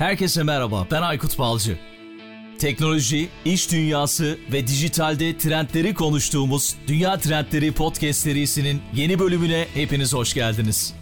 Herkese merhaba, ben Aykut Balcı. Teknoloji, iş dünyası ve dijitalde trendleri konuştuğumuz Dünya Trendleri Podcast serisinin yeni bölümüne hepiniz hoş geldiniz.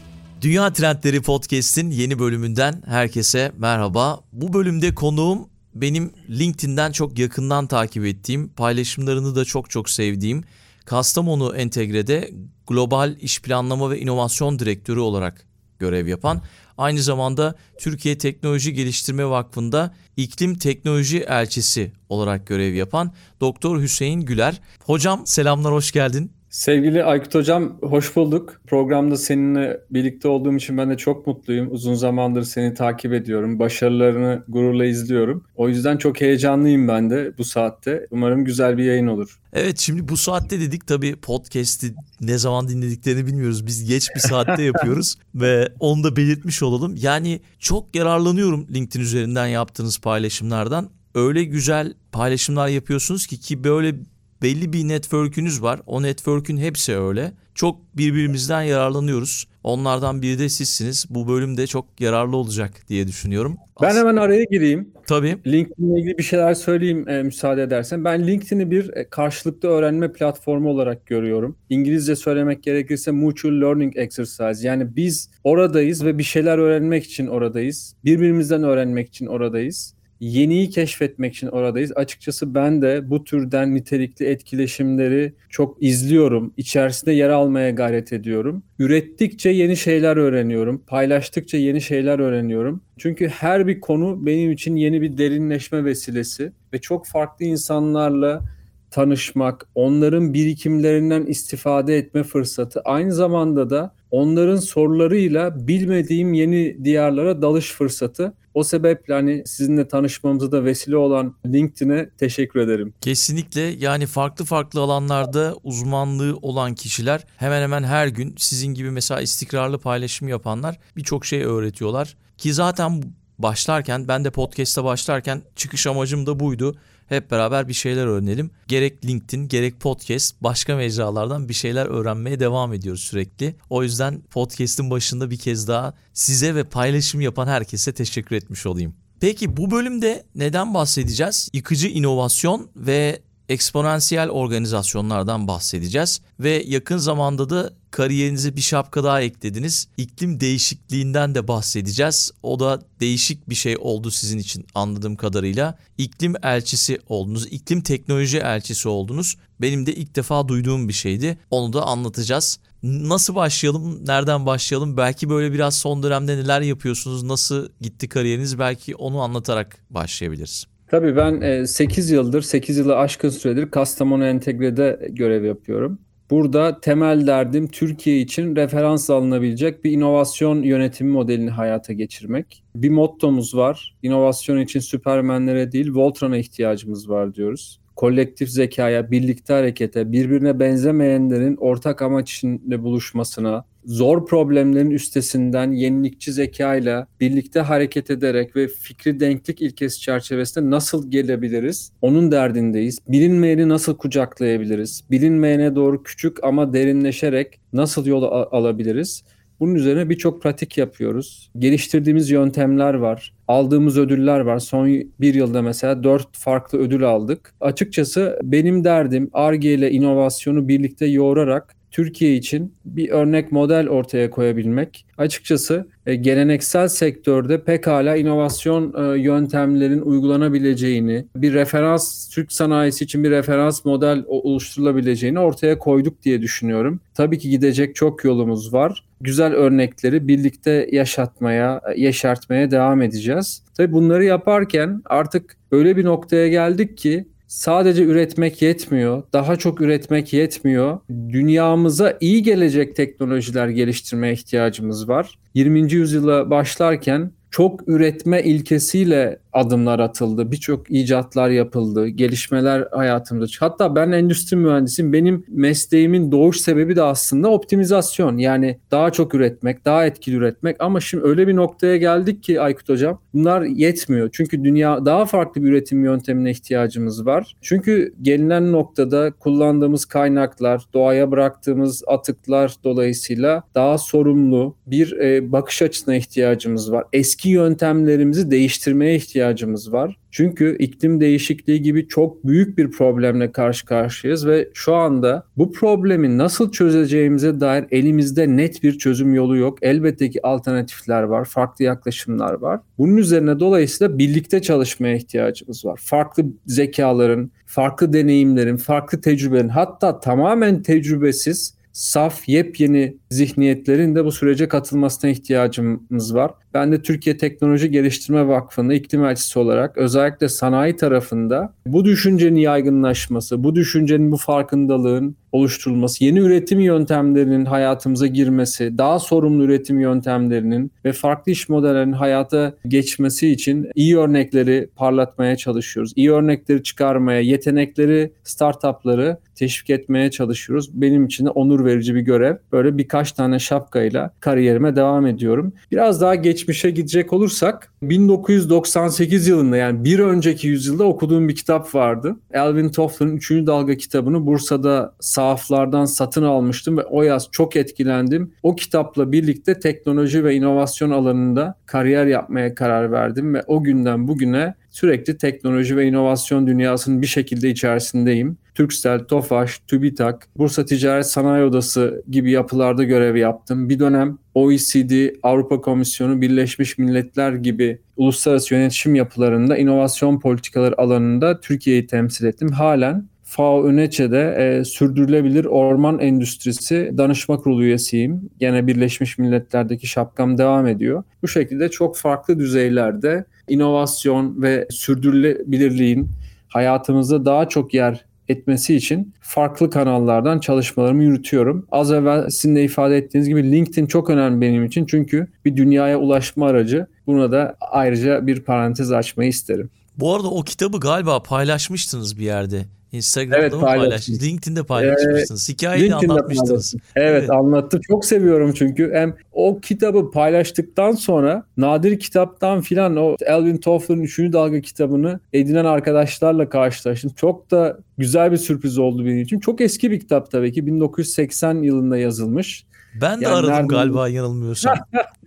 Dünya Trendleri Podcast'in yeni bölümünden herkese merhaba. Bu bölümde konuğum benim LinkedIn'den çok yakından takip ettiğim, paylaşımlarını da çok çok sevdiğim Kastamonu Entegre'de Global İş Planlama ve İnovasyon Direktörü olarak görev yapan Aynı zamanda Türkiye Teknoloji Geliştirme Vakfı'nda iklim teknoloji elçisi olarak görev yapan Doktor Hüseyin Güler. Hocam selamlar hoş geldin. Sevgili Aykut Hocam hoş bulduk. Programda seninle birlikte olduğum için ben de çok mutluyum. Uzun zamandır seni takip ediyorum. Başarılarını gururla izliyorum. O yüzden çok heyecanlıyım ben de bu saatte. Umarım güzel bir yayın olur. Evet şimdi bu saatte dedik tabii podcast'i ne zaman dinlediklerini bilmiyoruz. Biz geç bir saatte yapıyoruz ve onu da belirtmiş olalım. Yani çok yararlanıyorum LinkedIn üzerinden yaptığınız paylaşımlardan. Öyle güzel paylaşımlar yapıyorsunuz ki ki böyle belli bir network'ünüz var. O network'ün hepsi öyle. Çok birbirimizden yararlanıyoruz. Onlardan biri de sizsiniz. Bu bölümde çok yararlı olacak diye düşünüyorum. Ben hemen araya gireyim. Tabii. LinkedIn ile ilgili bir şeyler söyleyeyim e, müsaade edersen. Ben LinkedIn'i bir e, karşılıklı öğrenme platformu olarak görüyorum. İngilizce söylemek gerekirse mutual learning exercise. Yani biz oradayız ve bir şeyler öğrenmek için oradayız. Birbirimizden öğrenmek için oradayız yeniyi keşfetmek için oradayız. Açıkçası ben de bu türden nitelikli etkileşimleri çok izliyorum. İçerisinde yer almaya gayret ediyorum. Ürettikçe yeni şeyler öğreniyorum. Paylaştıkça yeni şeyler öğreniyorum. Çünkü her bir konu benim için yeni bir derinleşme vesilesi ve çok farklı insanlarla tanışmak, onların birikimlerinden istifade etme fırsatı, aynı zamanda da onların sorularıyla bilmediğim yeni diyarlara dalış fırsatı. O sebeple hani sizinle tanışmamıza da vesile olan LinkedIn'e teşekkür ederim. Kesinlikle yani farklı farklı alanlarda uzmanlığı olan kişiler hemen hemen her gün sizin gibi mesela istikrarlı paylaşım yapanlar birçok şey öğretiyorlar. Ki zaten başlarken ben de podcast'a başlarken çıkış amacım da buydu hep beraber bir şeyler öğrenelim. Gerek LinkedIn gerek podcast başka mecralardan bir şeyler öğrenmeye devam ediyoruz sürekli. O yüzden podcast'in başında bir kez daha size ve paylaşım yapan herkese teşekkür etmiş olayım. Peki bu bölümde neden bahsedeceğiz? Yıkıcı inovasyon ve eksponansiyel organizasyonlardan bahsedeceğiz ve yakın zamanda da kariyerinize bir şapka daha eklediniz. İklim değişikliğinden de bahsedeceğiz. O da değişik bir şey oldu sizin için anladığım kadarıyla. İklim elçisi oldunuz, iklim teknoloji elçisi oldunuz. Benim de ilk defa duyduğum bir şeydi. Onu da anlatacağız. Nasıl başlayalım? Nereden başlayalım? Belki böyle biraz son dönemde neler yapıyorsunuz? Nasıl gitti kariyeriniz? Belki onu anlatarak başlayabiliriz. Tabii ben 8 e, yıldır, 8 yılı aşkın süredir Kastamonu Entegre'de görev yapıyorum. Burada temel derdim Türkiye için referans alınabilecek bir inovasyon yönetimi modelini hayata geçirmek. Bir mottomuz var. İnovasyon için süpermenlere değil Voltron'a ihtiyacımız var diyoruz kolektif zekaya, birlikte harekete, birbirine benzemeyenlerin ortak amaç içinde buluşmasına, zor problemlerin üstesinden yenilikçi zekayla birlikte hareket ederek ve fikri denklik ilkesi çerçevesinde nasıl gelebiliriz? Onun derdindeyiz. Bilinmeyeni nasıl kucaklayabiliriz? Bilinmeyene doğru küçük ama derinleşerek nasıl yol alabiliriz? Bunun üzerine birçok pratik yapıyoruz. Geliştirdiğimiz yöntemler var. Aldığımız ödüller var. Son bir yılda mesela dört farklı ödül aldık. Açıkçası benim derdim ARGE ile inovasyonu birlikte yoğurarak Türkiye için bir örnek model ortaya koyabilmek. Açıkçası e, geleneksel sektörde pekala inovasyon e, yöntemlerin uygulanabileceğini, bir referans Türk sanayisi için bir referans model oluşturulabileceğini ortaya koyduk diye düşünüyorum. Tabii ki gidecek çok yolumuz var. Güzel örnekleri birlikte yaşatmaya, yeşertmeye devam edeceğiz. Tabii bunları yaparken artık öyle bir noktaya geldik ki sadece üretmek yetmiyor. Daha çok üretmek yetmiyor. Dünyamıza iyi gelecek teknolojiler geliştirmeye ihtiyacımız var. 20. yüzyıla başlarken çok üretme ilkesiyle adımlar atıldı. Birçok icatlar yapıldı. Gelişmeler hayatımda. Hatta ben endüstri mühendisiyim. Benim mesleğimin doğuş sebebi de aslında optimizasyon. Yani daha çok üretmek, daha etkili üretmek. Ama şimdi öyle bir noktaya geldik ki Aykut Hocam bunlar yetmiyor. Çünkü dünya daha farklı bir üretim yöntemine ihtiyacımız var. Çünkü gelinen noktada kullandığımız kaynaklar, doğaya bıraktığımız atıklar dolayısıyla daha sorumlu bir e, bakış açısına ihtiyacımız var. Eski yöntemlerimizi değiştirmeye ihtiyacımız var. Çünkü iklim değişikliği gibi çok büyük bir problemle karşı karşıyayız ve şu anda bu problemi nasıl çözeceğimize dair elimizde net bir çözüm yolu yok. Elbette ki alternatifler var, farklı yaklaşımlar var. Bunun üzerine dolayısıyla birlikte çalışmaya ihtiyacımız var. Farklı zekaların, farklı deneyimlerin, farklı tecrübelerin hatta tamamen tecrübesiz saf, yepyeni zihniyetlerin de bu sürece katılmasına ihtiyacımız var. Ben de Türkiye Teknoloji Geliştirme Vakfı'nda iklim elçisi olarak özellikle sanayi tarafında bu düşüncenin yaygınlaşması, bu düşüncenin bu farkındalığın oluşturulması, yeni üretim yöntemlerinin hayatımıza girmesi, daha sorumlu üretim yöntemlerinin ve farklı iş modellerinin hayata geçmesi için iyi örnekleri parlatmaya çalışıyoruz. İyi örnekleri çıkarmaya, yetenekleri, startupları teşvik etmeye çalışıyoruz. Benim için de onur verici bir görev. Böyle birkaç tane şapkayla kariyerime devam ediyorum. Biraz daha geçmişe gidecek olursak 1998 yılında yani bir önceki yüzyılda okuduğum bir kitap vardı. Alvin Toffler'ın 3. Dalga kitabını Bursa'da sahaflardan satın almıştım ve o yaz çok etkilendim. O kitapla birlikte teknoloji ve inovasyon alanında kariyer yapmaya karar verdim ve o günden bugüne sürekli teknoloji ve inovasyon dünyasının bir şekilde içerisindeyim. Turkcell, Tofaş, TÜBİTAK, Bursa Ticaret Sanayi Odası gibi yapılarda görev yaptım. Bir dönem OECD, Avrupa Komisyonu, Birleşmiş Milletler gibi uluslararası yönetişim yapılarında inovasyon politikaları alanında Türkiye'yi temsil ettim. Halen FAO ÖNEÇE'de e, sürdürülebilir orman endüstrisi danışma kurulu üyesiyim. Gene Birleşmiş Milletler'deki şapkam devam ediyor. Bu şekilde çok farklı düzeylerde inovasyon ve sürdürülebilirliğin hayatımızda daha çok yer etmesi için farklı kanallardan çalışmalarımı yürütüyorum. Az evvel sizin de ifade ettiğiniz gibi LinkedIn çok önemli benim için çünkü bir dünyaya ulaşma aracı. Buna da ayrıca bir parantez açmayı isterim. Bu arada o kitabı galiba paylaşmıştınız bir yerde. Instagram'da evet, mı paylaştınız? LinkedIn'de paylaşmıştınız. Ee, Hikayeyi LinkedIn'de anlatmıştınız. Evet, evet anlattı. Çok seviyorum çünkü. Hem o kitabı paylaştıktan sonra nadir kitaptan filan o Elvin Toffler'ın 3. dalga kitabını edinen arkadaşlarla karşılaştım. Çok da güzel bir sürpriz oldu benim için. Çok eski bir kitap tabii ki. 1980 yılında yazılmış. Ben de yani aradım nereden... galiba yanılmıyorsam.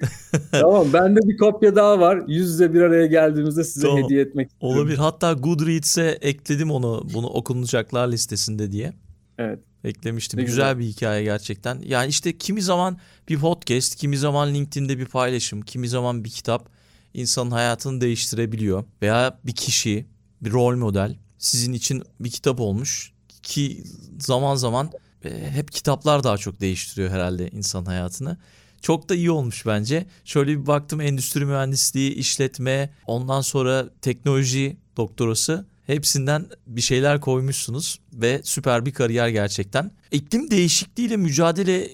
tamam bende bir kopya daha var. Yüz yüze bir araya geldiğimizde size tamam. hediye etmek istiyorum. Olabilir. Hatta Goodreads'e ekledim onu bunu okunacaklar listesinde diye. Evet. Eklemiştim. Ne güzel, güzel bir hikaye gerçekten. Yani işte kimi zaman bir podcast, kimi zaman LinkedIn'de bir paylaşım, kimi zaman bir kitap insanın hayatını değiştirebiliyor. Veya bir kişi, bir rol model sizin için bir kitap olmuş ki zaman zaman hep kitaplar daha çok değiştiriyor herhalde insan hayatını. Çok da iyi olmuş bence. Şöyle bir baktım endüstri mühendisliği, işletme, ondan sonra teknoloji doktorası hepsinden bir şeyler koymuşsunuz ve süper bir kariyer gerçekten. İklim değişikliğiyle mücadele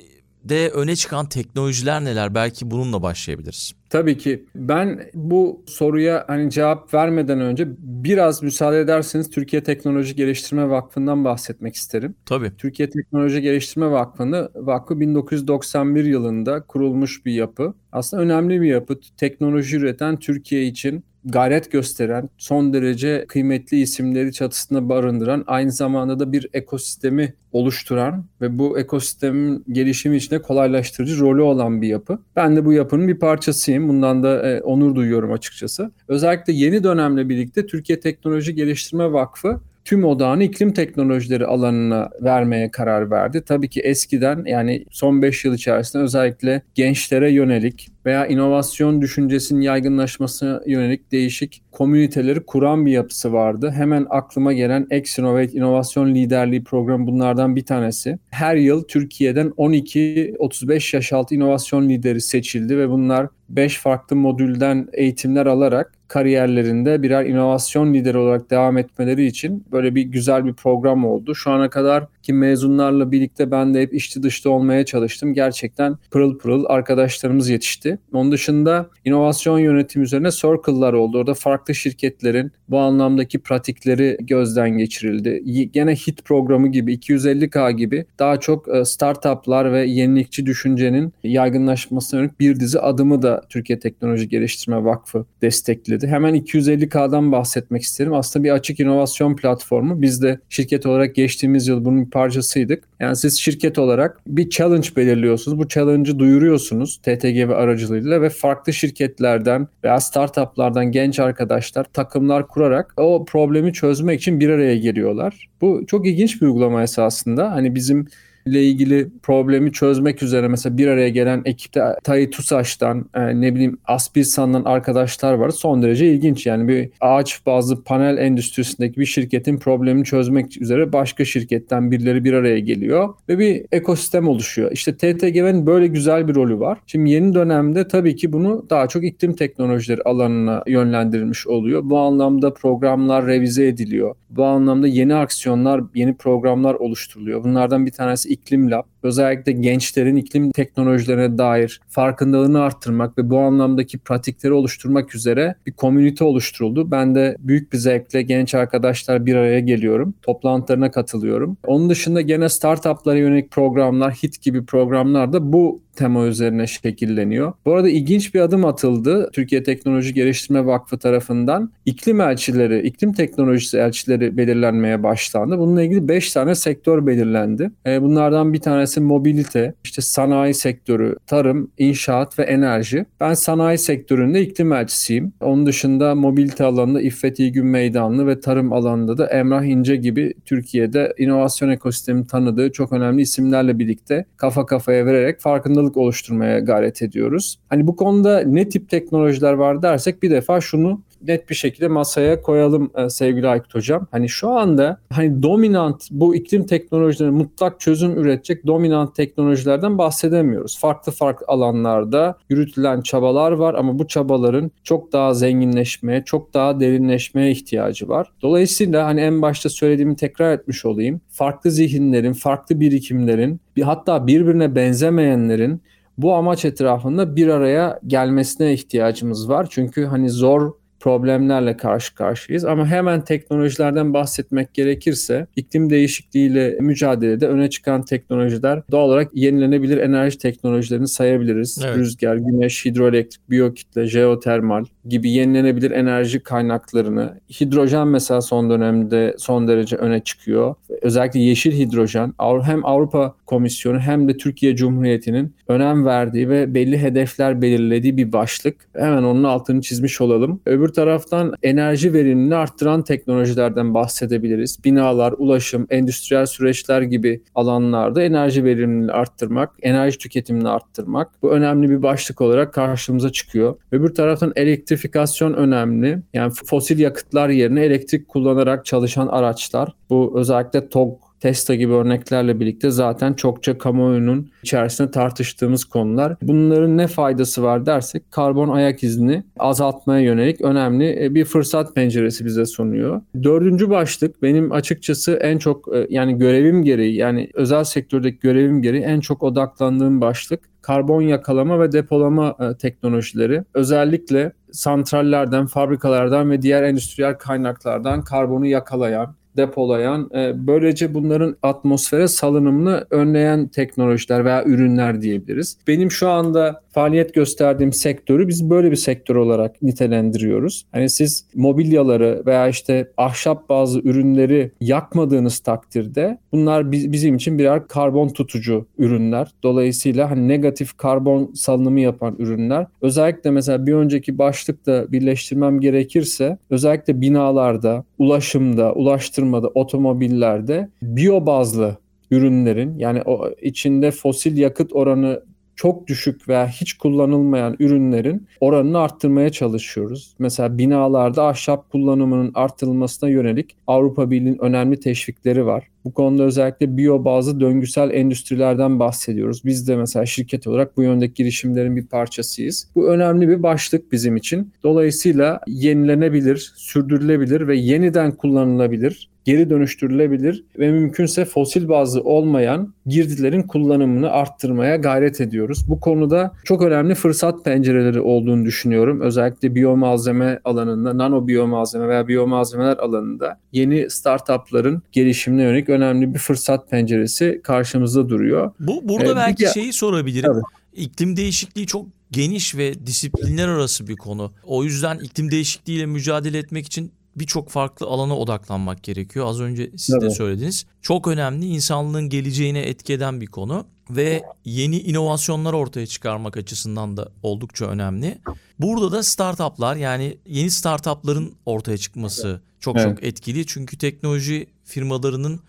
de öne çıkan teknolojiler neler? Belki bununla başlayabiliriz. Tabii ki. Ben bu soruya hani cevap vermeden önce biraz müsaade ederseniz Türkiye Teknoloji Geliştirme Vakfı'ndan bahsetmek isterim. Tabii. Türkiye Teknoloji Geliştirme Vakfı'nı vakfı 1991 yılında kurulmuş bir yapı. Aslında önemli bir yapı. Teknoloji üreten Türkiye için gayret gösteren, son derece kıymetli isimleri çatısında barındıran, aynı zamanda da bir ekosistemi oluşturan ve bu ekosistemin gelişimi içinde kolaylaştırıcı rolü olan bir yapı. Ben de bu yapının bir parçasıyım. Bundan da e, onur duyuyorum açıkçası. Özellikle yeni dönemle birlikte Türkiye Teknoloji Geliştirme Vakfı tüm odağını iklim teknolojileri alanına vermeye karar verdi. Tabii ki eskiden yani son 5 yıl içerisinde özellikle gençlere yönelik veya inovasyon düşüncesinin yaygınlaşmasına yönelik değişik komüniteleri kuran bir yapısı vardı. Hemen aklıma gelen X Innovate İnovasyon Liderliği programı bunlardan bir tanesi. Her yıl Türkiye'den 12-35 yaş altı inovasyon lideri seçildi ve bunlar 5 farklı modülden eğitimler alarak kariyerlerinde birer inovasyon lideri olarak devam etmeleri için böyle bir güzel bir program oldu. Şu ana kadar ki mezunlarla birlikte ben de hep içli dışta olmaya çalıştım. Gerçekten pırıl pırıl arkadaşlarımız yetişti. Onun dışında inovasyon yönetimi üzerine circle'lar oldu. Orada farklı şirketlerin bu anlamdaki pratikleri gözden geçirildi. Gene HIT programı gibi 250K gibi daha çok e, startuplar ve yenilikçi düşüncenin yaygınlaşmasına yönelik bir dizi adımı da Türkiye Teknoloji Geliştirme Vakfı destekledi. Hemen 250K'dan bahsetmek isterim. Aslında bir açık inovasyon platformu. Biz de şirket olarak geçtiğimiz yıl bunun bir parçasıydık. Yani siz şirket olarak bir challenge belirliyorsunuz. Bu challenge'ı duyuruyorsunuz TTG ve aracılığıyla ve farklı şirketlerden veya startuplardan genç arkadaşlar takımlar kurarak o problemi çözmek için bir araya geliyorlar. Bu çok ilginç bir uygulama esasında. Hani bizim ile ilgili problemi çözmek üzere mesela bir araya gelen ekipte Tayi Tusaş'tan e, ne bileyim Aspilsan'dan arkadaşlar var. Son derece ilginç yani bir ağaç bazlı panel endüstrisindeki bir şirketin problemini çözmek üzere başka şirketten birileri bir araya geliyor ve bir ekosistem oluşuyor. İşte TTGV'nin böyle güzel bir rolü var. Şimdi yeni dönemde tabii ki bunu daha çok iklim teknolojileri alanına yönlendirilmiş oluyor. Bu anlamda programlar revize ediliyor. Bu anlamda yeni aksiyonlar, yeni programlar oluşturuluyor. Bunlardan bir tanesi iklim lab özellikle gençlerin iklim teknolojilerine dair farkındalığını arttırmak ve bu anlamdaki pratikleri oluşturmak üzere bir komünite oluşturuldu. Ben de büyük bir zevkle genç arkadaşlar bir araya geliyorum. Toplantılarına katılıyorum. Onun dışında gene startuplara yönelik programlar, HIT gibi programlar da bu tema üzerine şekilleniyor. Bu arada ilginç bir adım atıldı. Türkiye Teknoloji Geliştirme Vakfı tarafından iklim elçileri, iklim teknolojisi elçileri belirlenmeye başlandı. Bununla ilgili 5 tane sektör belirlendi. E, bunlardan bir tanesi mobilite, işte sanayi sektörü, tarım, inşaat ve enerji. Ben sanayi sektöründe iklim elçisiyim. Onun dışında mobilite alanında İffet İlgün Meydanlı ve tarım alanında da Emrah İnce gibi Türkiye'de inovasyon ekosistemi tanıdığı çok önemli isimlerle birlikte kafa kafaya vererek farkındalık farkındalık oluşturmaya gayret ediyoruz. Hani bu konuda ne tip teknolojiler var dersek bir defa şunu net bir şekilde masaya koyalım e, sevgili Aykut Hocam. Hani şu anda hani dominant bu iklim teknolojileri mutlak çözüm üretecek dominant teknolojilerden bahsedemiyoruz. Farklı farklı alanlarda yürütülen çabalar var ama bu çabaların çok daha zenginleşmeye, çok daha derinleşmeye ihtiyacı var. Dolayısıyla hani en başta söylediğimi tekrar etmiş olayım. Farklı zihinlerin, farklı birikimlerin, bir hatta birbirine benzemeyenlerin bu amaç etrafında bir araya gelmesine ihtiyacımız var. Çünkü hani zor problemlerle karşı karşıyayız. Ama hemen teknolojilerden bahsetmek gerekirse iklim değişikliğiyle mücadelede öne çıkan teknolojiler doğal olarak yenilenebilir enerji teknolojilerini sayabiliriz. Evet. Rüzgar, güneş, hidroelektrik, biyokitle, jeotermal gibi yenilenebilir enerji kaynaklarını. Hidrojen mesela son dönemde son derece öne çıkıyor. Özellikle yeşil hidrojen hem Avrupa Komisyonu hem de Türkiye Cumhuriyeti'nin önem verdiği ve belli hedefler belirlediği bir başlık. Hemen onun altını çizmiş olalım. Öbür taraftan enerji verimini arttıran teknolojilerden bahsedebiliriz. Binalar, ulaşım, endüstriyel süreçler gibi alanlarda enerji verimini arttırmak, enerji tüketimini arttırmak bu önemli bir başlık olarak karşımıza çıkıyor. Öbür taraftan elektrifikasyon önemli. Yani fosil yakıtlar yerine elektrik kullanarak çalışan araçlar. Bu özellikle TOG Tesla gibi örneklerle birlikte zaten çokça kamuoyunun içerisinde tartıştığımız konular. Bunların ne faydası var dersek karbon ayak izini azaltmaya yönelik önemli e, bir fırsat penceresi bize sunuyor. Dördüncü başlık benim açıkçası en çok e, yani görevim gereği yani özel sektördeki görevim gereği en çok odaklandığım başlık karbon yakalama ve depolama e, teknolojileri. Özellikle santrallerden, fabrikalardan ve diğer endüstriyel kaynaklardan karbonu yakalayan, depolayan, e, böylece bunların atmosfere salınımını önleyen teknolojiler veya ürünler diyebiliriz. Benim şu anda faaliyet gösterdiğim sektörü biz böyle bir sektör olarak nitelendiriyoruz. Hani siz mobilyaları veya işte ahşap bazı ürünleri yakmadığınız takdirde bunlar bizim için birer karbon tutucu ürünler. Dolayısıyla hani negatif karbon salınımı yapan ürünler. Özellikle mesela bir önceki başlıkta birleştirmem gerekirse özellikle binalarda, ulaşımda, ulaştırmada, otomobillerde biyo bazlı ürünlerin yani o içinde fosil yakıt oranı çok düşük veya hiç kullanılmayan ürünlerin oranını arttırmaya çalışıyoruz. Mesela binalarda ahşap kullanımının artırılmasına yönelik Avrupa Birliği'nin önemli teşvikleri var. Bu konuda özellikle biyo bazlı döngüsel endüstrilerden bahsediyoruz. Biz de mesela şirket olarak bu yöndeki girişimlerin bir parçasıyız. Bu önemli bir başlık bizim için. Dolayısıyla yenilenebilir, sürdürülebilir ve yeniden kullanılabilir geri dönüştürülebilir ve mümkünse fosil bazlı olmayan girdilerin kullanımını arttırmaya gayret ediyoruz. Bu konuda çok önemli fırsat pencereleri olduğunu düşünüyorum. Özellikle biyomalzeme alanında, nano biyomalzeme veya biyomalzemeler alanında yeni startupların gelişimine yönelik önemli bir fırsat penceresi karşımızda duruyor. Bu burada ee, belki bir... şeyi sorabilirim. Tabii. İklim değişikliği çok geniş ve disiplinler arası bir konu. O yüzden iklim değişikliğiyle mücadele etmek için birçok farklı alana odaklanmak gerekiyor. Az önce siz evet. de söylediniz. Çok önemli insanlığın geleceğine etki eden bir konu ve yeni inovasyonlar ortaya çıkarmak açısından da oldukça önemli. Burada da startuplar yani yeni startupların ortaya çıkması çok evet. çok etkili. Çünkü teknoloji firmalarının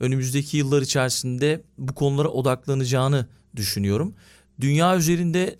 önümüzdeki yıllar içerisinde bu konulara odaklanacağını düşünüyorum. Dünya üzerinde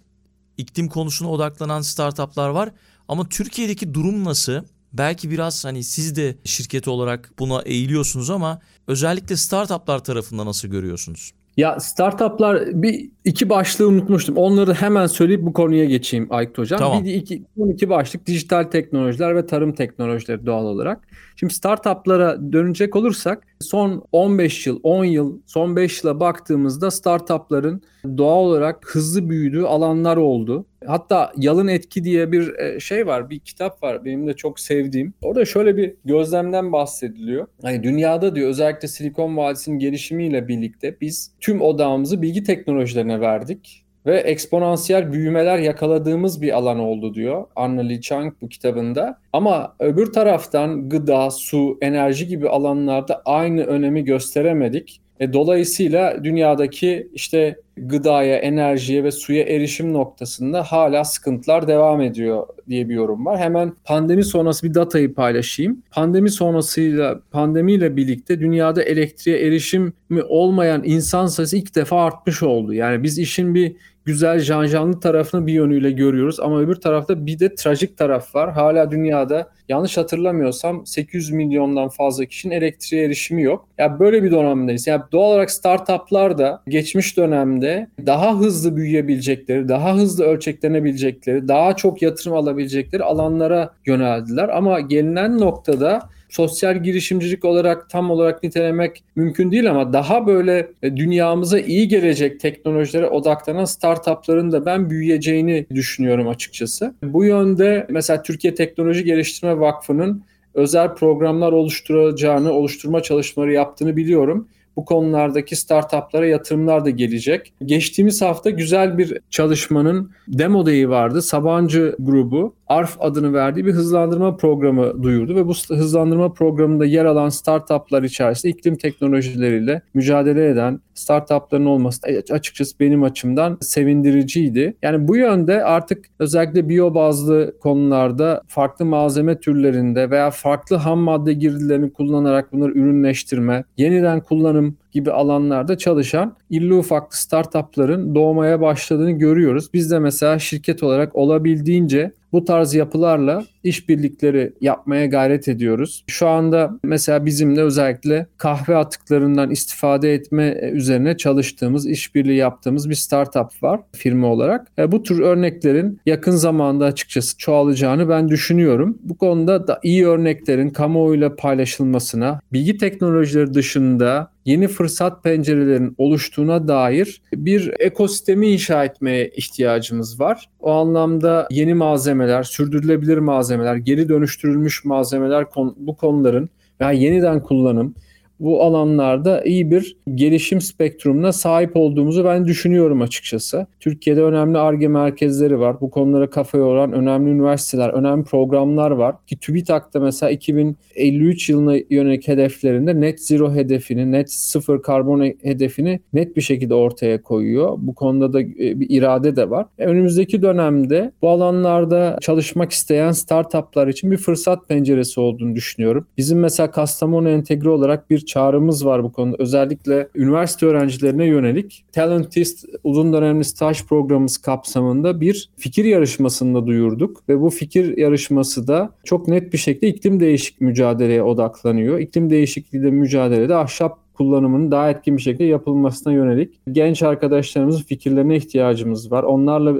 iklim konusuna odaklanan startuplar var ama Türkiye'deki durum nasıl? Belki biraz hani siz de şirket olarak buna eğiliyorsunuz ama özellikle startuplar tarafından nasıl görüyorsunuz? Ya startuplar bir iki başlığı unutmuştum. Onları hemen söyleyip bu konuya geçeyim Aykut Hocam. Tamam. Bir iki, iki başlık dijital teknolojiler ve tarım teknolojileri doğal olarak. Şimdi startuplara dönecek olursak son 15 yıl, 10 yıl, son 5 yıla baktığımızda startupların doğal olarak hızlı büyüdüğü alanlar oldu. Hatta Yalın Etki diye bir e, şey var, bir kitap var benim de çok sevdiğim. Orada şöyle bir gözlemden bahsediliyor. Hani dünyada diyor özellikle Silikon Vadisi'nin gelişimiyle birlikte biz tüm odağımızı bilgi teknolojilerine verdik ve eksponansiyel büyümeler yakaladığımız bir alan oldu diyor Anna Lee Chang bu kitabında. Ama öbür taraftan gıda, su, enerji gibi alanlarda aynı önemi gösteremedik. E, dolayısıyla dünyadaki işte gıdaya, enerjiye ve suya erişim noktasında hala sıkıntılar devam ediyor diye bir yorum var. Hemen pandemi sonrası bir datayı paylaşayım. Pandemi sonrasıyla pandemiyle birlikte dünyada elektriğe erişimi olmayan insan sayısı ilk defa artmış oldu. Yani biz işin bir güzel janjanlı tarafını bir yönüyle görüyoruz ama öbür tarafta bir de trajik taraf var. Hala dünyada yanlış hatırlamıyorsam 800 milyondan fazla kişinin elektriğe erişimi yok. Ya yani böyle bir dönemdeyiz. Yani doğal olarak startuplar da geçmiş dönemde daha hızlı büyüyebilecekleri, daha hızlı ölçeklenebilecekleri, daha çok yatırım alabilecekleri alanlara yöneldiler. Ama gelinen noktada sosyal girişimcilik olarak tam olarak nitelemek mümkün değil ama daha böyle e, dünyamıza iyi gelecek teknolojilere odaklanan startupların da ben büyüyeceğini düşünüyorum açıkçası. Bu yönde mesela Türkiye Teknoloji Geliştirme Vakfı'nın özel programlar oluşturacağını, oluşturma çalışmaları yaptığını biliyorum bu konulardaki startuplara yatırımlar da gelecek. Geçtiğimiz hafta güzel bir çalışmanın demo day'i vardı. Sabancı grubu ARF adını verdiği bir hızlandırma programı duyurdu ve bu hızlandırma programında yer alan startuplar içerisinde iklim teknolojileriyle mücadele eden startupların olması açıkçası benim açımdan sevindiriciydi. Yani bu yönde artık özellikle biyo bazlı konularda farklı malzeme türlerinde veya farklı ham madde girdilerini kullanarak bunları ürünleştirme, yeniden kullanım gibi alanlarda çalışan illi ufaklı startupların doğmaya başladığını görüyoruz. Biz de mesela şirket olarak olabildiğince bu tarz yapılarla işbirlikleri yapmaya gayret ediyoruz. Şu anda mesela bizimle özellikle kahve atıklarından istifade etme üzerine çalıştığımız, işbirliği yaptığımız bir startup var firma olarak. E, bu tür örneklerin yakın zamanda açıkçası çoğalacağını ben düşünüyorum. Bu konuda da iyi örneklerin kamuoyuyla paylaşılmasına, bilgi teknolojileri dışında yeni fırsat pencerelerinin oluştuğuna dair bir ekosistemi inşa etmeye ihtiyacımız var. O anlamda yeni malzemeler, sürdürülebilir malzemeler, geri dönüştürülmüş malzemeler bu konuların veya yeniden kullanım bu alanlarda iyi bir gelişim spektrumuna sahip olduğumuzu ben düşünüyorum açıkçası. Türkiye'de önemli ARGE merkezleri var. Bu konulara kafa yoran önemli üniversiteler, önemli programlar var. Ki TÜBİTAK'ta mesela 2053 yılına yönelik hedeflerinde net zero hedefini, net sıfır karbon hedefini net bir şekilde ortaya koyuyor. Bu konuda da e, bir irade de var. E, önümüzdeki dönemde bu alanlarda çalışmak isteyen startuplar için bir fırsat penceresi olduğunu düşünüyorum. Bizim mesela Kastamonu entegre olarak bir çağrımız var bu konuda. Özellikle üniversite öğrencilerine yönelik Talentist uzun dönemli staj programımız kapsamında bir fikir yarışmasında duyurduk ve bu fikir yarışması da çok net bir şekilde iklim değişik mücadeleye odaklanıyor. İklim değişikliğiyle mücadelede ahşap kullanımının daha etkin bir şekilde yapılmasına yönelik genç arkadaşlarımızın fikirlerine ihtiyacımız var. Onlarla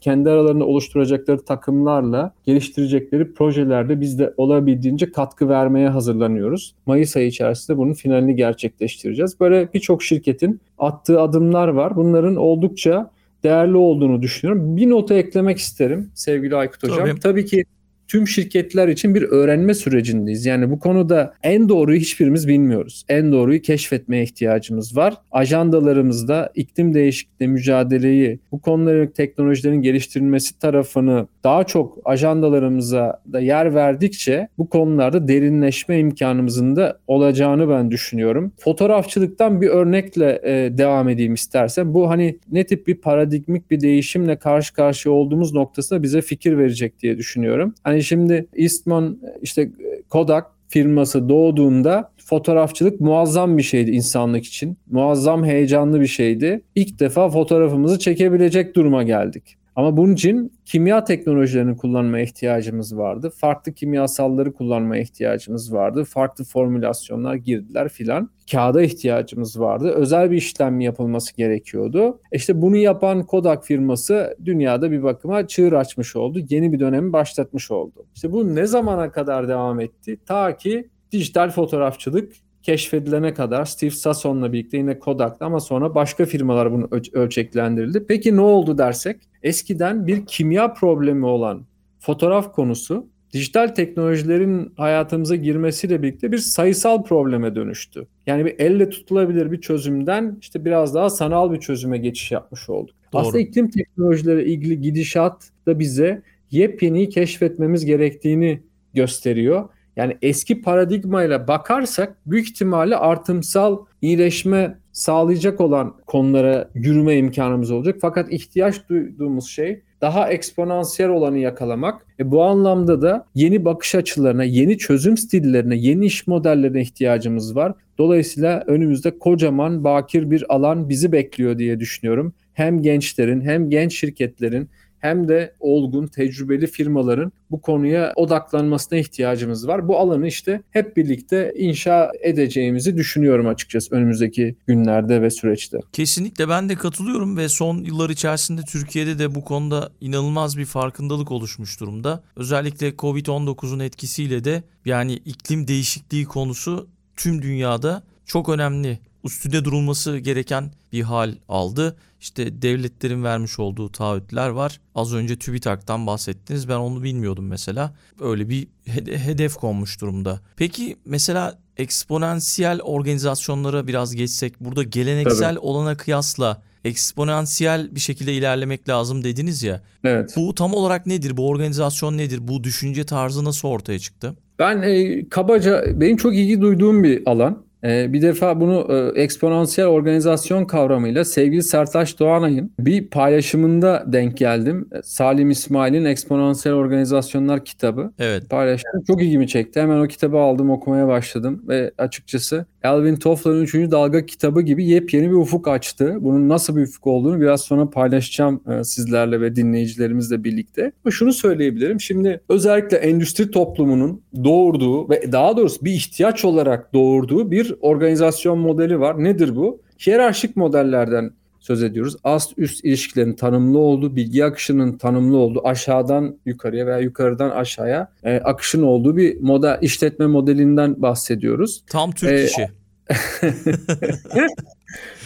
kendi aralarında oluşturacakları takımlarla geliştirecekleri projelerde biz de olabildiğince katkı vermeye hazırlanıyoruz. Mayıs ayı içerisinde bunun finalini gerçekleştireceğiz. Böyle birçok şirketin attığı adımlar var. Bunların oldukça değerli olduğunu düşünüyorum. Bir nota eklemek isterim sevgili Aykut Hocam. Tabii. Tabii ki tüm şirketler için bir öğrenme sürecindeyiz. Yani bu konuda en doğruyu hiçbirimiz bilmiyoruz. En doğruyu keşfetmeye ihtiyacımız var. Ajandalarımızda iklim değişikliği mücadeleyi, bu konuların teknolojilerin geliştirilmesi tarafını daha çok ajandalarımıza da yer verdikçe bu konularda derinleşme imkanımızın da olacağını ben düşünüyorum. Fotoğrafçılıktan bir örnekle e, devam edeyim istersen. Bu hani ne tip bir paradigmik bir değişimle karşı karşıya olduğumuz noktasında bize fikir verecek diye düşünüyorum. Hani şimdi Eastman işte Kodak firması doğduğunda fotoğrafçılık muazzam bir şeydi insanlık için. Muazzam heyecanlı bir şeydi. İlk defa fotoğrafımızı çekebilecek duruma geldik. Ama bunun için kimya teknolojilerini kullanmaya ihtiyacımız vardı. Farklı kimyasalları kullanmaya ihtiyacımız vardı. Farklı formülasyonlar girdiler filan. Kağıda ihtiyacımız vardı. Özel bir işlem yapılması gerekiyordu. İşte bunu yapan Kodak firması dünyada bir bakıma çığır açmış oldu. Yeni bir dönemi başlatmış oldu. İşte bu ne zamana kadar devam etti? Ta ki dijital fotoğrafçılık keşfedilene kadar Steve Sasson'la birlikte yine Kodak'ta ama sonra başka firmalar bunu öl- ölçeklendirildi. Peki ne oldu dersek? Eskiden bir kimya problemi olan fotoğraf konusu dijital teknolojilerin hayatımıza girmesiyle birlikte bir sayısal probleme dönüştü. Yani bir elle tutulabilir bir çözümden işte biraz daha sanal bir çözüme geçiş yapmış olduk. Doğru. Aslında iklim teknolojileri ilgili gidişat da bize yepyeni keşfetmemiz gerektiğini gösteriyor. Yani eski paradigmayla bakarsak büyük ihtimalle artımsal iyileşme sağlayacak olan konulara yürüme imkanımız olacak. Fakat ihtiyaç duyduğumuz şey daha eksponansiyel olanı yakalamak. E bu anlamda da yeni bakış açılarına, yeni çözüm stillerine, yeni iş modellerine ihtiyacımız var. Dolayısıyla önümüzde kocaman bakir bir alan bizi bekliyor diye düşünüyorum. Hem gençlerin hem genç şirketlerin hem de olgun, tecrübeli firmaların bu konuya odaklanmasına ihtiyacımız var. Bu alanı işte hep birlikte inşa edeceğimizi düşünüyorum açıkçası önümüzdeki günlerde ve süreçte. Kesinlikle ben de katılıyorum ve son yıllar içerisinde Türkiye'de de bu konuda inanılmaz bir farkındalık oluşmuş durumda. Özellikle Covid-19'un etkisiyle de yani iklim değişikliği konusu tüm dünyada çok önemli üstünde durulması gereken bir hal aldı. İşte devletlerin vermiş olduğu taahhütler var. Az önce TÜBİTAK'tan bahsettiniz. Ben onu bilmiyordum mesela. Öyle bir hede- hedef konmuş durumda. Peki mesela eksponansiyel organizasyonlara biraz geçsek. Burada geleneksel olana kıyasla eksponansiyel bir şekilde ilerlemek lazım dediniz ya. Evet. Bu tam olarak nedir? Bu organizasyon nedir? Bu düşünce tarzı nasıl ortaya çıktı? Ben e, kabaca benim çok ilgi duyduğum bir alan. E, bir defa bunu e, eksponansiyel organizasyon kavramıyla sevgili Sertaç Doğanay'ın bir paylaşımında denk geldim. E, Salim İsmail'in Eksponansiyel Organizasyonlar kitabı Evet. paylaştım. Çok ilgimi çekti. Hemen o kitabı aldım, okumaya başladım ve açıkçası Alvin Toffler'ın 3. Dalga kitabı gibi yepyeni bir ufuk açtı. Bunun nasıl bir ufuk olduğunu biraz sonra paylaşacağım e, sizlerle ve dinleyicilerimizle birlikte. Ama şunu söyleyebilirim. Şimdi özellikle endüstri toplumunun doğurduğu ve daha doğrusu bir ihtiyaç olarak doğurduğu bir organizasyon modeli var. Nedir bu? Hiyerarşik modellerden söz ediyoruz. Ast üst ilişkilerin tanımlı olduğu, bilgi akışının tanımlı olduğu, aşağıdan yukarıya veya yukarıdan aşağıya e, akışın olduğu bir model işletme modelinden bahsediyoruz. Tam Türk Ee, işi.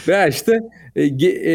Veya işte e, e,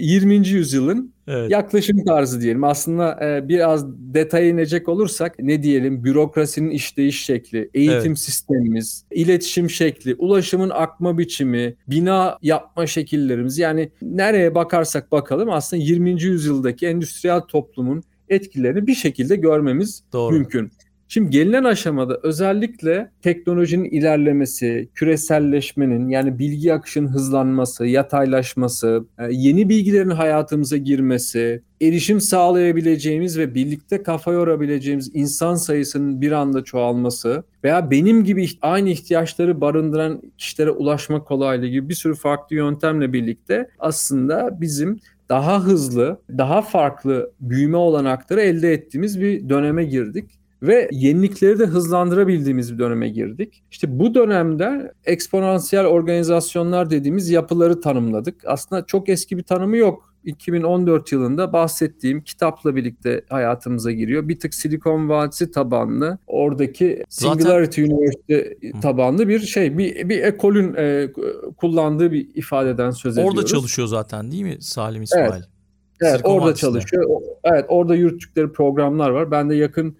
20. yüzyılın Evet. yaklaşım tarzı diyelim. Aslında e, biraz detaya inecek olursak ne diyelim bürokrasinin işleyiş şekli, eğitim Evet. sistemimiz, iletişim şekli, ulaşımın akma biçimi, bina yapma şekillerimiz yani nereye bakarsak bakalım aslında 20. yüzyıldaki endüstriyel toplumun etkilerini bir şekilde görmemiz Doğru. mümkün. Şimdi gelinen aşamada özellikle teknolojinin ilerlemesi, küreselleşmenin yani bilgi akışının hızlanması, yataylaşması, e, yeni bilgilerin hayatımıza girmesi, erişim sağlayabileceğimiz ve birlikte kafa yorabileceğimiz insan sayısının bir anda çoğalması veya benim gibi aynı ihtiyaçları barındıran kişilere ulaşma kolaylığı gibi bir sürü farklı yöntemle birlikte aslında bizim daha hızlı, daha farklı büyüme olanakları elde ettiğimiz bir döneme girdik ve yenilikleri de hızlandırabildiğimiz bir döneme girdik. İşte bu dönemde eksponansiyel organizasyonlar dediğimiz yapıları tanımladık. Aslında çok eski bir tanımı yok. 2014 yılında bahsettiğim kitapla birlikte hayatımıza giriyor. Bir tık Silikon Vadisi tabanlı, oradaki Singularity Zaten... University tabanlı bir şey, bir, bir ekolün e, kullandığı bir ifadeden söz ediyoruz. Orada çalışıyor zaten değil mi Salim İsmail? Evet. Evet, orada çalışıyor. Evet, orada yürüttükleri programlar var. Ben de yakın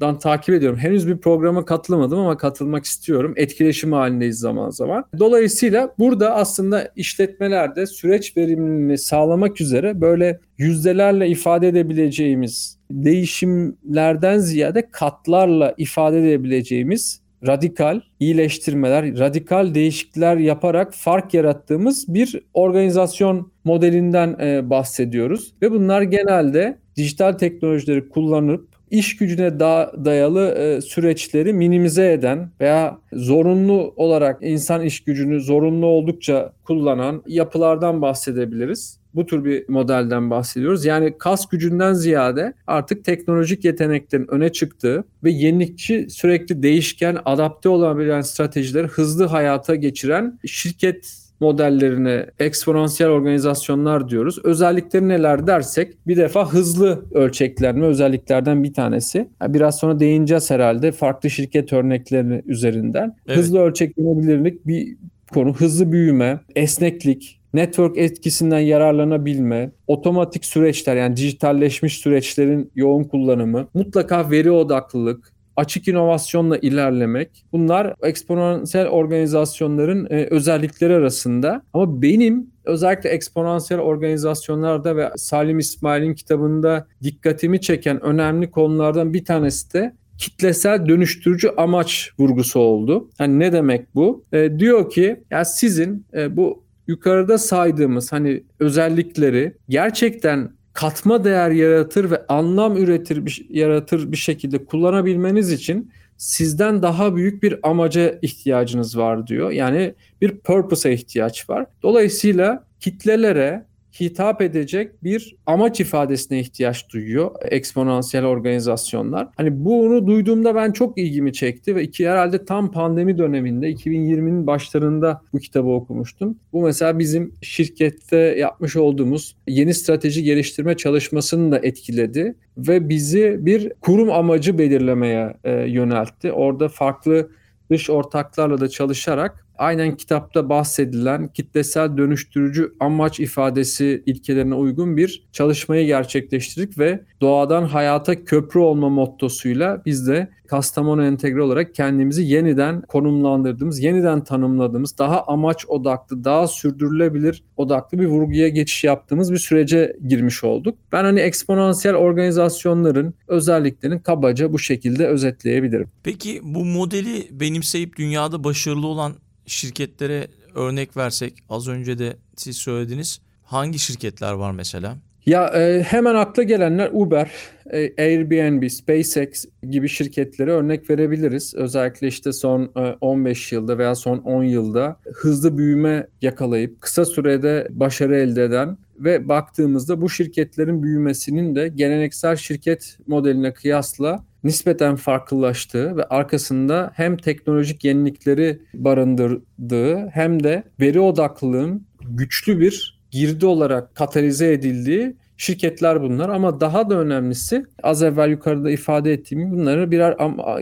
dan takip ediyorum. Henüz bir programa katılmadım ama katılmak istiyorum. Etkileşim halindeyiz zaman zaman. Dolayısıyla burada aslında işletmelerde süreç verimliliğini sağlamak üzere böyle yüzdelerle ifade edebileceğimiz değişimlerden ziyade katlarla ifade edebileceğimiz radikal iyileştirmeler, radikal değişiklikler yaparak fark yarattığımız bir organizasyon modelinden e, bahsediyoruz. Ve bunlar genelde dijital teknolojileri kullanıp iş gücüne da dayalı e, süreçleri minimize eden veya zorunlu olarak insan iş gücünü zorunlu oldukça kullanan yapılardan bahsedebiliriz. Bu tür bir modelden bahsediyoruz. Yani kas gücünden ziyade artık teknolojik yeteneklerin öne çıktığı ve yenilikçi sürekli değişken, adapte olabilen stratejileri hızlı hayata geçiren şirket modellerine eksponansiyel organizasyonlar diyoruz. Özellikleri neler dersek bir defa hızlı ölçeklenme özelliklerden bir tanesi. Biraz sonra değineceğiz herhalde farklı şirket örnekleri üzerinden. Evet. Hızlı ölçeklenebilirlik bir konu. Hızlı büyüme, esneklik, network etkisinden yararlanabilme, otomatik süreçler yani dijitalleşmiş süreçlerin yoğun kullanımı, mutlaka veri odaklılık, açık inovasyonla ilerlemek. Bunlar eksponansiyel organizasyonların e, özellikleri arasında. Ama benim özellikle eksponansiyel organizasyonlarda ve Salim İsmail'in kitabında dikkatimi çeken önemli konulardan bir tanesi de kitlesel dönüştürücü amaç vurgusu oldu. Yani ne demek bu? E, diyor ki ya sizin e, bu yukarıda saydığımız hani özellikleri gerçekten katma değer yaratır ve anlam üretir bir, yaratır bir şekilde kullanabilmeniz için sizden daha büyük bir amaca ihtiyacınız var diyor. Yani bir purpose'a ihtiyaç var. Dolayısıyla kitlelere hitap edecek bir amaç ifadesine ihtiyaç duyuyor eksponansiyel organizasyonlar. Hani bunu duyduğumda ben çok ilgimi çekti ve iki herhalde tam pandemi döneminde 2020'nin başlarında bu kitabı okumuştum. Bu mesela bizim şirkette yapmış olduğumuz yeni strateji geliştirme çalışmasını da etkiledi ve bizi bir kurum amacı belirlemeye e, yöneltti. Orada farklı dış ortaklarla da çalışarak aynen kitapta bahsedilen kitlesel dönüştürücü amaç ifadesi ilkelerine uygun bir çalışmayı gerçekleştirdik ve doğadan hayata köprü olma mottosuyla biz de Kastamonu entegre olarak kendimizi yeniden konumlandırdığımız, yeniden tanımladığımız, daha amaç odaklı, daha sürdürülebilir odaklı bir vurguya geçiş yaptığımız bir sürece girmiş olduk. Ben hani eksponansiyel organizasyonların özelliklerini kabaca bu şekilde özetleyebilirim. Peki bu modeli benimseyip dünyada başarılı olan şirketlere örnek versek az önce de siz söylediniz. Hangi şirketler var mesela? Ya e, hemen akla gelenler Uber, e, Airbnb, SpaceX gibi şirketlere örnek verebiliriz. Özellikle işte son e, 15 yılda veya son 10 yılda hızlı büyüme yakalayıp kısa sürede başarı elde eden ve baktığımızda bu şirketlerin büyümesinin de geleneksel şirket modeline kıyasla nispeten farklılaştığı ve arkasında hem teknolojik yenilikleri barındırdığı hem de veri odaklılığın güçlü bir girdi olarak katalize edildiği şirketler bunlar ama daha da önemlisi az evvel yukarıda ifade ettiğim bunları birer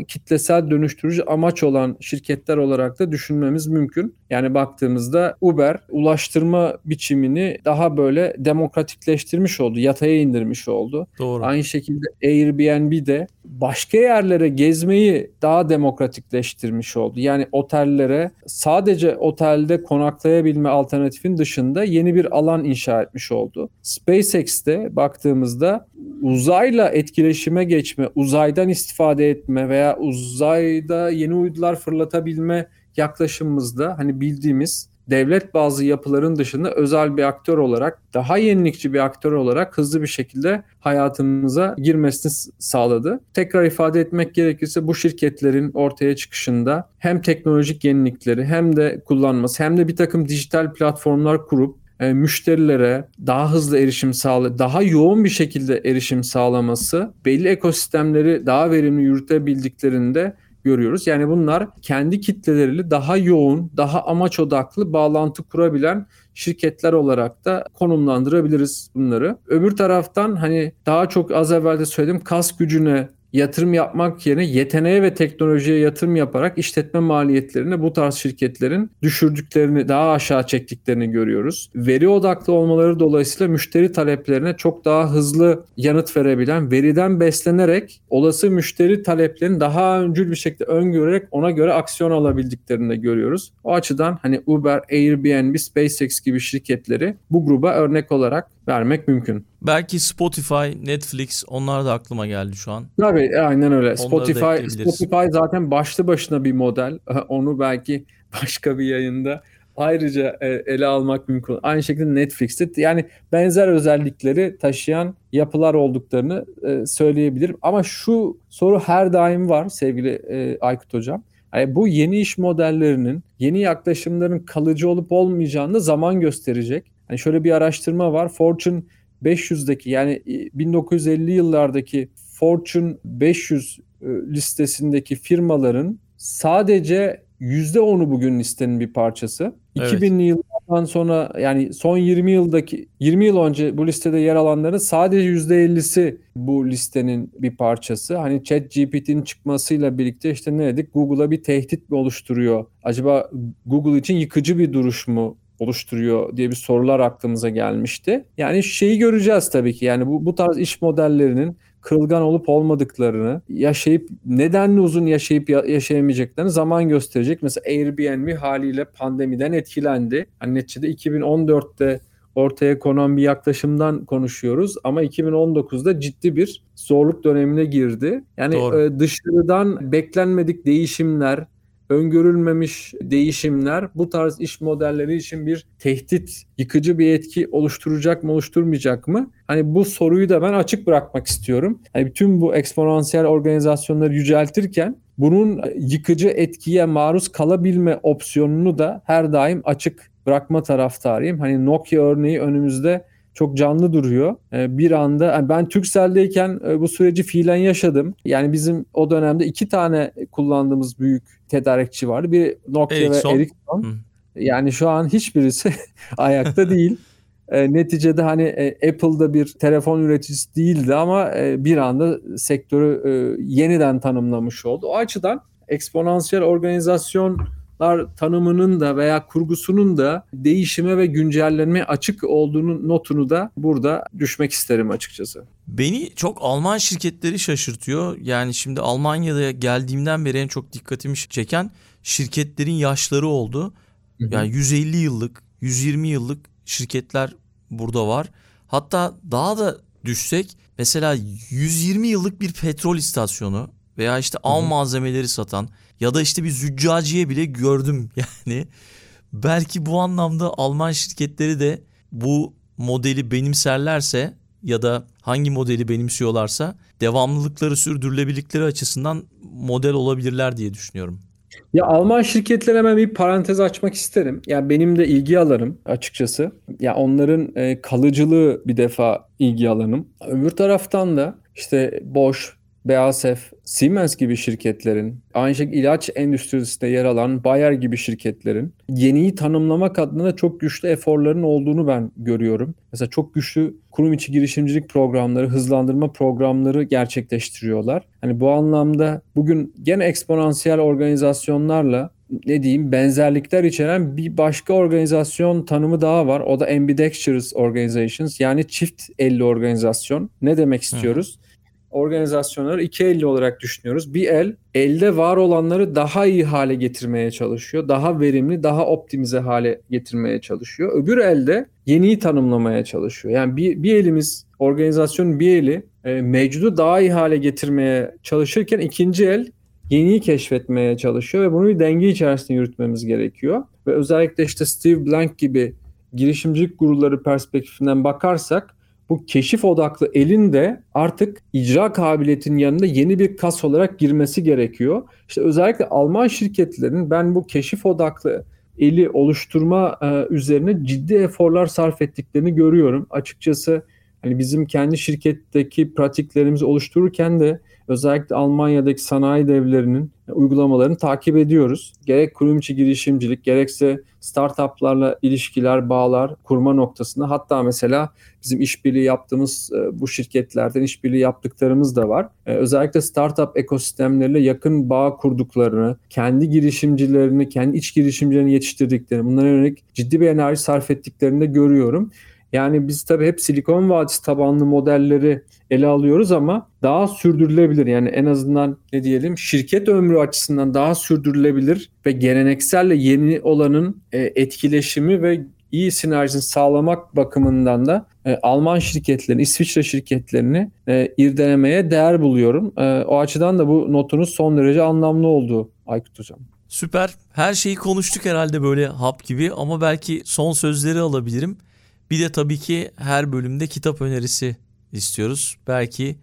kitlesel dönüştürücü amaç olan şirketler olarak da düşünmemiz mümkün. Yani baktığımızda Uber ulaştırma biçimini daha böyle demokratikleştirmiş oldu, yataya indirmiş oldu. Doğru. Aynı şekilde Airbnb de başka yerlere gezmeyi daha demokratikleştirmiş oldu. Yani otellere sadece otelde konaklayabilme alternatifin dışında yeni bir alan inşa etmiş oldu. SpaceX Netflix'te baktığımızda uzayla etkileşime geçme, uzaydan istifade etme veya uzayda yeni uydular fırlatabilme yaklaşımımızda hani bildiğimiz devlet bazı yapıların dışında özel bir aktör olarak, daha yenilikçi bir aktör olarak hızlı bir şekilde hayatımıza girmesini sağladı. Tekrar ifade etmek gerekirse bu şirketlerin ortaya çıkışında hem teknolojik yenilikleri hem de kullanması hem de bir takım dijital platformlar kurup e, müşterilere daha hızlı erişim sağla, daha yoğun bir şekilde erişim sağlaması, belli ekosistemleri daha verimli yürütebildiklerinde görüyoruz. Yani bunlar kendi kitleleriyle daha yoğun, daha amaç odaklı bağlantı kurabilen şirketler olarak da konumlandırabiliriz bunları. Öbür taraftan hani daha çok az evvel de söyledim kas gücüne yatırım yapmak yerine yeteneğe ve teknolojiye yatırım yaparak işletme maliyetlerini bu tarz şirketlerin düşürdüklerini, daha aşağı çektiklerini görüyoruz. Veri odaklı olmaları dolayısıyla müşteri taleplerine çok daha hızlı yanıt verebilen, veriden beslenerek olası müşteri taleplerini daha öncül bir şekilde öngörerek ona göre aksiyon alabildiklerini de görüyoruz. O açıdan hani Uber, Airbnb, SpaceX gibi şirketleri bu gruba örnek olarak vermek mümkün. Belki Spotify, Netflix onlar da aklıma geldi şu an. Tabii aynen öyle. Spotify Spotify zaten başlı başına bir model. Onu belki başka bir yayında ayrıca e, ele almak mümkün. Aynı şekilde Netflix'te yani benzer özellikleri taşıyan yapılar olduklarını e, söyleyebilirim. Ama şu soru her daim var sevgili e, Aykut Hocam. Yani bu yeni iş modellerinin, yeni yaklaşımların kalıcı olup olmayacağını zaman gösterecek. Hani şöyle bir araştırma var. Fortune 500'deki yani 1950 yıllardaki Fortune 500 listesindeki firmaların sadece %10'u bugün listenin bir parçası. Evet. 2000'li yıllardan sonra yani son 20 yıldaki 20 yıl önce bu listede yer alanların sadece %50'si bu listenin bir parçası. Hani ChatGPT'nin çıkmasıyla birlikte işte ne dedik? Google'a bir tehdit mi oluşturuyor? Acaba Google için yıkıcı bir duruş mu oluşturuyor diye bir sorular aklımıza gelmişti. Yani şeyi göreceğiz tabii ki. Yani bu bu tarz iş modellerinin kırılgan olup olmadıklarını, yaşayıp nedenli uzun yaşayıp yaşayamayacaklarını zaman gösterecek. Mesela Airbnb haliyle pandemiden etkilendi. Hani neticede 2014'te ortaya konan bir yaklaşımdan konuşuyoruz ama 2019'da ciddi bir zorluk dönemine girdi. Yani Doğru. dışarıdan beklenmedik değişimler, öngörülmemiş değişimler bu tarz iş modelleri için bir tehdit, yıkıcı bir etki oluşturacak mı, oluşturmayacak mı? Hani bu soruyu da ben açık bırakmak istiyorum. Hani bütün bu eksponansiyel organizasyonları yüceltirken bunun yıkıcı etkiye maruz kalabilme opsiyonunu da her daim açık bırakma taraftarıyım. Hani Nokia örneği önümüzde çok canlı duruyor. Ee, bir anda ben Turkcell'deyken e, bu süreci fiilen yaşadım. Yani bizim o dönemde iki tane kullandığımız büyük tedarikçi vardı. Bir Nokia Ericsson. ve Ericsson. Hı. Yani şu an hiçbirisi ayakta değil. E, neticede hani e, Apple'da bir telefon üreticisi değildi ama e, bir anda sektörü e, yeniden tanımlamış oldu. O açıdan eksponansiyel organizasyon tanımının da veya kurgusunun da değişime ve güncellenme açık olduğunu notunu da burada düşmek isterim açıkçası. Beni çok Alman şirketleri şaşırtıyor. Yani şimdi Almanya'da geldiğimden beri en çok dikkatimi çeken şirketlerin yaşları oldu. Yani 150 yıllık, 120 yıllık şirketler burada var. Hatta daha da düşsek mesela 120 yıllık bir petrol istasyonu veya işte av malzemeleri satan ya da işte bir züccaciye bile gördüm yani. Belki bu anlamda Alman şirketleri de bu modeli benimserlerse ya da hangi modeli benimsiyorlarsa devamlılıkları sürdürülebilirlikleri açısından model olabilirler diye düşünüyorum. Ya Alman şirketler hemen bir parantez açmak isterim. Ya benim de ilgi alanım açıkçası. Ya onların e, kalıcılığı bir defa ilgi alanım. Öbür taraftan da işte Bosch, BASF, Siemens gibi şirketlerin, aynı şekilde ilaç endüstrisinde yer alan Bayer gibi şirketlerin yeniyi tanımlamak adına çok güçlü eforların olduğunu ben görüyorum. Mesela çok güçlü kurum içi girişimcilik programları, hızlandırma programları gerçekleştiriyorlar. Hani bu anlamda bugün gene eksponansiyel organizasyonlarla ne diyeyim benzerlikler içeren bir başka organizasyon tanımı daha var. O da ambidextrous organizations yani çift elli organizasyon. Ne demek istiyoruz? Hı organizasyonları iki elli olarak düşünüyoruz. Bir el elde var olanları daha iyi hale getirmeye çalışıyor. Daha verimli, daha optimize hale getirmeye çalışıyor. Öbür elde yeniyi tanımlamaya çalışıyor. Yani bir, bir elimiz organizasyonun bir eli e, mevcudu daha iyi hale getirmeye çalışırken ikinci el yeniyi keşfetmeye çalışıyor ve bunu bir denge içerisinde yürütmemiz gerekiyor. Ve özellikle işte Steve Blank gibi girişimcilik gururları perspektifinden bakarsak bu keşif odaklı elin de artık icra kabiliyetinin yanında yeni bir kas olarak girmesi gerekiyor. İşte özellikle Alman şirketlerin ben bu keşif odaklı eli oluşturma e, üzerine ciddi eforlar sarf ettiklerini görüyorum. Açıkçası hani bizim kendi şirketteki pratiklerimizi oluştururken de özellikle Almanya'daki sanayi devlerinin uygulamalarını takip ediyoruz. Gerek kurum içi girişimcilik gerekse startuplarla ilişkiler, bağlar kurma noktasında hatta mesela bizim işbirliği yaptığımız e, bu şirketlerden işbirliği yaptıklarımız da var. E, özellikle startup ekosistemleriyle yakın bağ kurduklarını, kendi girişimcilerini, kendi iç girişimcilerini yetiştirdiklerini, bunlara yönelik ciddi bir enerji sarf ettiklerini de görüyorum. Yani biz tabii hep Silikon Vadisi tabanlı modelleri ele alıyoruz ama daha sürdürülebilir. Yani en azından ne diyelim şirket ömrü açısından daha sürdürülebilir ve gelenekselle yeni olanın e, etkileşimi ve iyi sinerjisini sağlamak bakımından da e, Alman şirketlerini, İsviçre şirketlerini e, irdelemeye değer buluyorum. E, o açıdan da bu notunuz son derece anlamlı oldu Aykut Hocam. Süper. Her şeyi konuştuk herhalde böyle hap gibi ama belki son sözleri alabilirim. Bir de tabii ki her bölümde kitap önerisi istiyoruz. Belki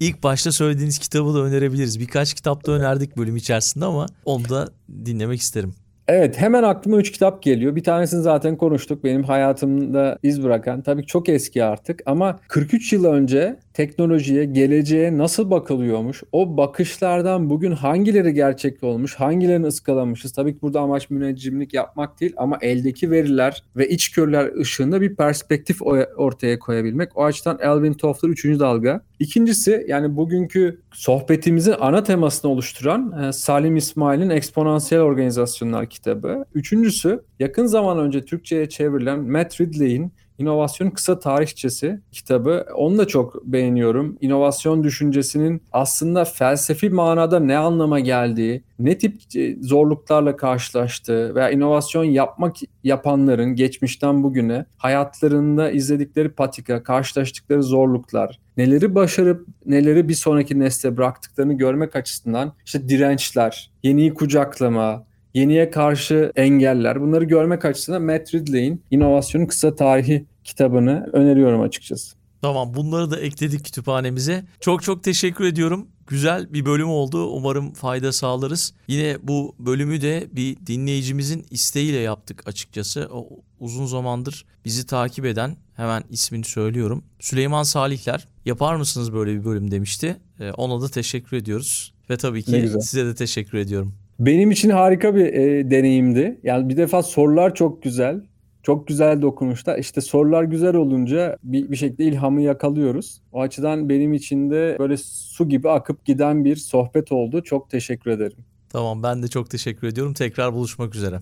ilk başta söylediğiniz kitabı da önerebiliriz. Birkaç kitap da önerdik bölüm içerisinde ama onu da dinlemek isterim. Evet hemen aklıma 3 kitap geliyor. Bir tanesini zaten konuştuk. Benim hayatımda iz bırakan. Tabii çok eski artık ama 43 yıl önce teknolojiye, geleceğe nasıl bakılıyormuş? O bakışlardan bugün hangileri gerçek olmuş, hangilerini ıskalamışız? Tabii ki burada amaç müneccimlik yapmak değil ama eldeki veriler ve içgörüler ışığında bir perspektif ortaya koyabilmek. O açıdan Elvin Toffler 3. dalga. İkincisi yani bugünkü sohbetimizin ana temasını oluşturan e, Salim İsmail'in Eksponansiyel Organizasyonlar kitabı. Üçüncüsü yakın zaman önce Türkçe'ye çevrilen Matt Ridley'in İnovasyon Kısa Tarihçesi kitabı. Onu da çok beğeniyorum. İnovasyon düşüncesinin aslında felsefi manada ne anlama geldiği, ne tip e, zorluklarla karşılaştığı veya inovasyon yapmak yapanların geçmişten bugüne hayatlarında izledikleri patika, karşılaştıkları zorluklar, neleri başarıp neleri bir sonraki nesle bıraktıklarını görmek açısından işte dirençler, yeniyi kucaklama, yeniye karşı engeller bunları görmek açısından Matt Ridley'in İnovasyonun Kısa Tarihi kitabını öneriyorum açıkçası. Tamam bunları da ekledik kütüphanemize. Çok çok teşekkür ediyorum. Güzel bir bölüm oldu. Umarım fayda sağlarız. Yine bu bölümü de bir dinleyicimizin isteğiyle yaptık açıkçası. O uzun zamandır bizi takip eden hemen ismini söylüyorum. Süleyman Salihler yapar mısınız böyle bir bölüm demişti. Ee, ona da teşekkür ediyoruz. Ve tabii ki size de teşekkür ediyorum. Benim için harika bir e, deneyimdi. Yani bir defa sorular çok güzel. Çok güzel dokunuşlar. İşte sorular güzel olunca bir, bir şekilde ilhamı yakalıyoruz. O açıdan benim için de böyle su gibi akıp giden bir sohbet oldu. Çok teşekkür ederim. Tamam ben de çok teşekkür ediyorum. Tekrar buluşmak üzere.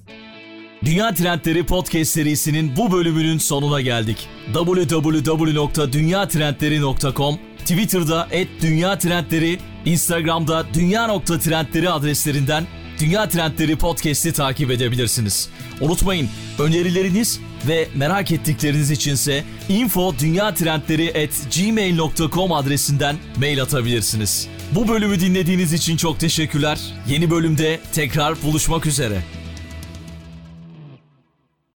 Dünya Trendleri Podcast serisinin bu bölümünün sonuna geldik. www.dünyatrendleri.com Twitter'da @dünya_trendleri, Instagram'da dünya.trendleri adreslerinden Dünya Trendleri Podcast'i takip edebilirsiniz. Unutmayın önerileriniz ve merak ettikleriniz içinse info gmail.com adresinden mail atabilirsiniz. Bu bölümü dinlediğiniz için çok teşekkürler. Yeni bölümde tekrar buluşmak üzere.